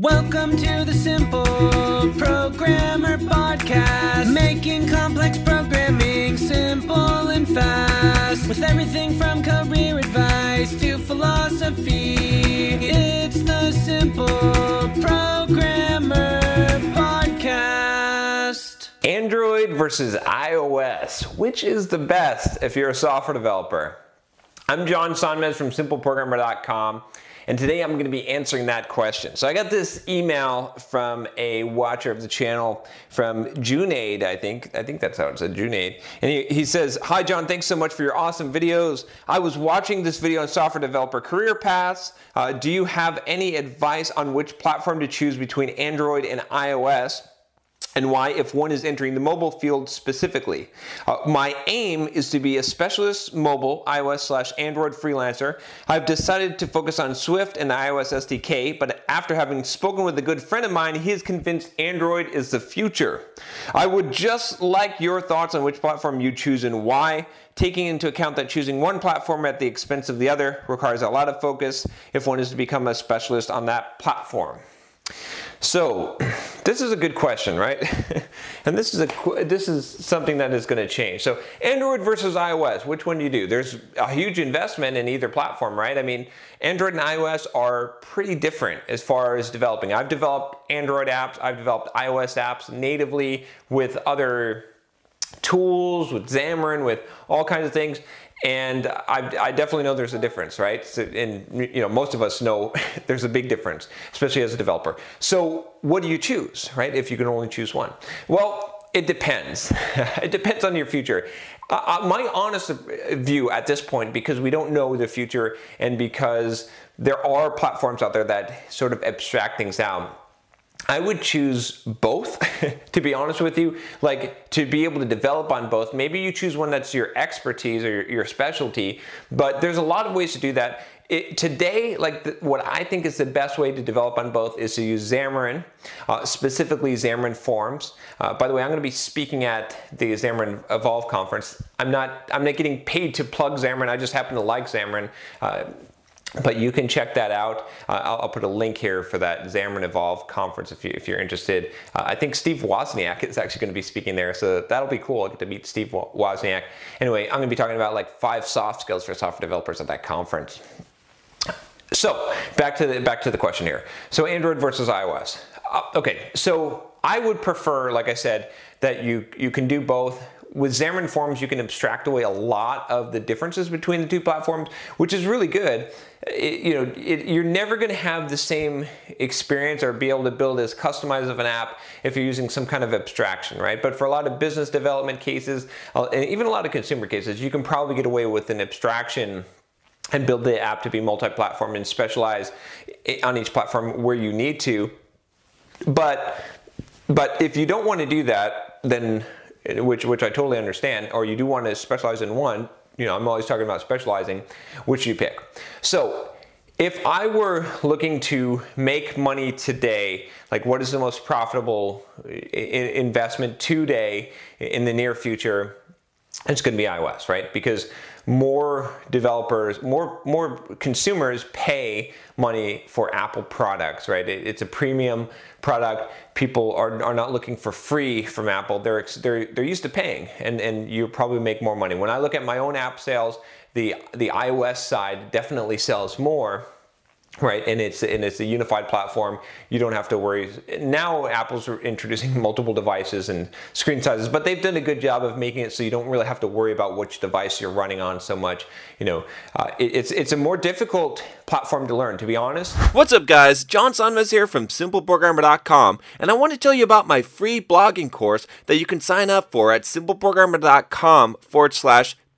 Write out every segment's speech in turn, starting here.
Welcome to the Simple Programmer Podcast, making complex programming simple and fast. With everything from career advice to philosophy, it's the Simple Programmer Podcast. Android versus iOS. Which is the best if you're a software developer? I'm John Sonmez from simpleprogrammer.com. And today I'm going to be answering that question. So I got this email from a watcher of the channel from Junaid, I think. I think that's how it said, Junaid. And he, he says, Hi John, thanks so much for your awesome videos. I was watching this video on software developer career paths. Uh, do you have any advice on which platform to choose between Android and iOS? And why if one is entering the mobile field specifically. Uh, my aim is to be a specialist mobile iOS slash Android freelancer. I've decided to focus on Swift and the iOS SDK, but after having spoken with a good friend of mine, he is convinced Android is the future. I would just like your thoughts on which platform you choose and why, taking into account that choosing one platform at the expense of the other requires a lot of focus if one is to become a specialist on that platform. So, this is a good question, right? and this is a this is something that is going to change. So, Android versus iOS, which one do you do? There's a huge investment in either platform, right? I mean, Android and iOS are pretty different as far as developing. I've developed Android apps, I've developed iOS apps natively with other tools, with Xamarin, with all kinds of things and I, I, definitely know there's a difference, right? So, and you know, most of us know there's a big difference, especially as a developer. So, what do you choose, right? If you can only choose one, well, it depends. it depends on your future. Uh, my honest view at this point, because we don't know the future, and because there are platforms out there that sort of abstract things out I would choose both, to be honest with you. Like to be able to develop on both. Maybe you choose one that's your expertise or your, specialty, but there's a lot of ways to do that. It, today, like the, what I think is the best way to develop on both is to use Xamarin, uh, specifically Xamarin Forms. Uh, by the way, I'm going to be speaking at the Xamarin Evolve conference. I'm not I'm not getting paid to plug Xamarin. I just happen to like Xamarin. Uh, but you can check that out. Uh, I'll, I'll, put a link here for that Xamarin Evolve conference if, you, if you're interested. Uh, I think Steve Wozniak is actually going to be speaking there, so that'll be cool. I get to meet Steve Wozniak. Anyway, I'm going to be talking about like five soft skills for software developers at that conference. So back to the back to the question here. So Android versus iOS. Uh, okay, so I would prefer, like I said, that you you can do both with Xamarin Forms, you can abstract away a lot of the differences between the two platforms, which is really good. It, you know, it, you're never going to have the same experience or be able to build as customized of an app if you're using some kind of abstraction, right? But for a lot of business development cases, uh, and even a lot of consumer cases, you can probably get away with an abstraction and build the app to be multi-platform and specialize on each platform where you need to. But but if you don't want to do that, then which which I totally understand, or you do want to specialize in one, you know, I'm always talking about specializing, which you pick. So if I were looking to make money today, like what is the most profitable investment today in the near future? It's going to be iOS, right? Because more developers, more more consumers pay money for Apple products, right? It, it's a premium product. People are, are not looking for free from Apple. They're they're they're used to paying, and and you probably make more money. When I look at my own app sales, the the iOS side definitely sells more right and it's and it's a unified platform. You don't have to worry. Now apple's introducing multiple devices and screen sizes but they've done a good job of making it so you don't really have to worry about which device you're running on so much. You know uh, it, it's it's a more difficult platform to learn to be honest. What's up guys? John sonmez here from simpleprogrammer.com and i want to tell you about my free blogging course that you can sign up for at simpleprogrammer.com forward slash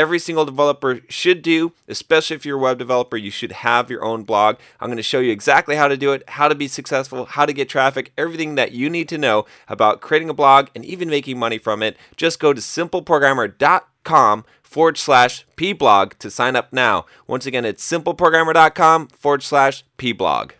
every single developer should do, especially if you're a web developer, you should have your own blog. I'm going to show you exactly how to do it, how to be successful, how to get traffic, everything that you need to know about creating a blog and even making money from it. Just go to simpleprogrammer.com forward slash pblog to sign up now. Once again, it's simpleprogrammer.com forward slash pblog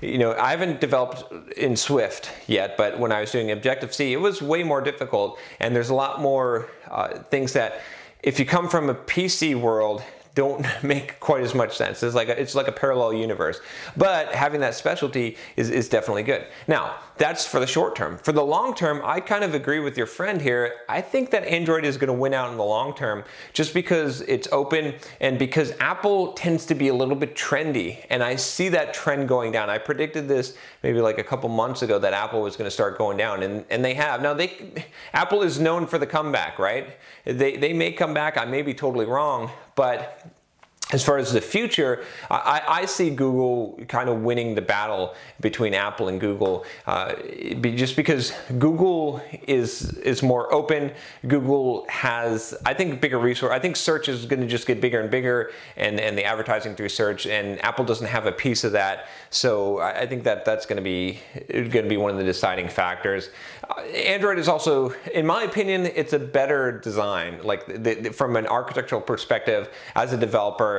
you know, I haven't developed in Swift yet, but when I was doing Objective C, it was way more difficult. And there's a lot more uh, things that, if you come from a PC world, don't make quite as much sense. It's like a, it's like a parallel universe. But having that specialty is, is definitely good. Now, that's for the short term. For the long term, I kind of agree with your friend here. I think that Android is going to win out in the long term just because it's open and because Apple tends to be a little bit trendy. And I see that trend going down. I predicted this maybe like a couple months ago that Apple was going to start going down and, and they have. Now they Apple is known for the comeback, right? They, they may come back. I may be totally wrong, but as far as the future, I, I, see Google kind of winning the battle between Apple and Google, uh, just because Google is is more open. Google has, I think, bigger resource. I think search is going to just get bigger and bigger, and and the advertising through search, and Apple doesn't have a piece of that. So I, I think that that's going to be going to be one of the deciding factors. Uh, Android is also, in my opinion, it's a better design. Like the, the, from an architectural perspective, as a developer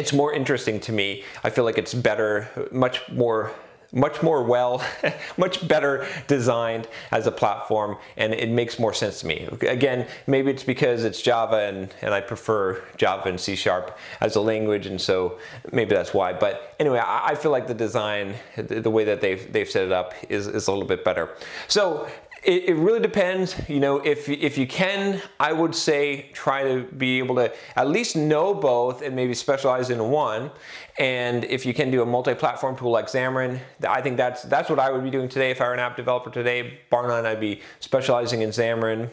it's more interesting to me. I feel like it's better, much more much more well, much better designed as a platform, and it makes more sense to me. Again, maybe it's because it's Java and, and I prefer Java and C Sharp as a language, and so maybe that's why. But anyway, I, I feel like the design, the, the way that they've, they've set it up is, is a little bit better. So it, it, really depends. You know, if, if you can, I would say try to be able to at least know both and maybe specialize in one. And if you can do a multi-platform tool like Xamarin, I think that's that's what I would be doing today if I were an app developer today. Bar none, I'd be specializing in Xamarin.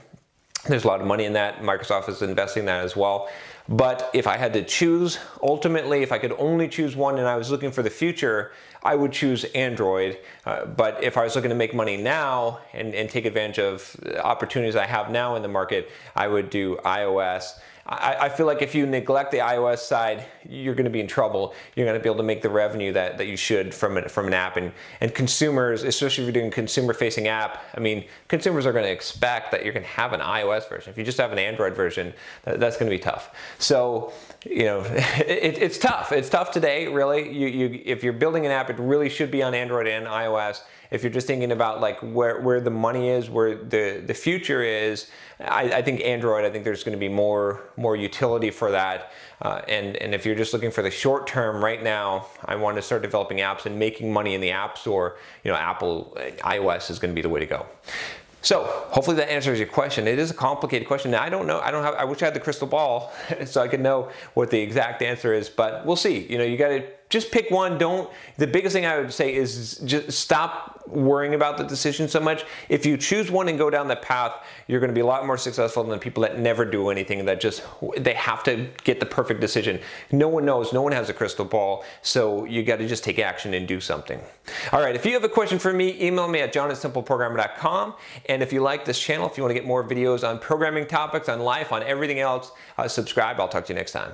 There's a lot of money in that. Microsoft is investing in that as well. But if I had to choose, ultimately, if I could only choose one and I was looking for the future, I would choose Android. Uh, but if I was looking to make money now and, and take advantage of opportunities I have now in the market, I would do iOS. I, I, feel like if you neglect the iOS side, you're going to be in trouble. You're going to be able to make the revenue that, that you should from an, from an app. And, and consumers, especially if you're doing a consumer facing app, I mean, consumers are going to expect that you're going to have an iOS version. If you just have an Android version, that, that's going to be tough. So, you know, it, it's tough. It's tough today, really. You, you, if you're building an app, it really should be on Android and iOS if you're just thinking about like where, where the money is, where the, the future is, I, I think Android, I think there's going to be more more utility for that. Uh, and, and if you're just looking for the short term right now, I want to start developing apps and making money in the App Store, you know, Apple, iOS is going to be the way to go. So hopefully that answers your question. It is a complicated question. Now, I don't know. I don't have. I wish I had the crystal ball so I could know what the exact answer is. But we'll see. You know, you got to just pick one. Don't. The biggest thing I would say is just stop worrying about the decision so much. If you choose one and go down that path, you're going to be a lot more successful than the people that never do anything. That just they have to get the perfect decision. No one knows. No one has a crystal ball. So you got to just take action and do something. All right. If you have a question for me, email me at john at. And if you like this channel, if you want to get more videos on programming topics, on life, on everything else, uh, subscribe. I'll talk to you next time.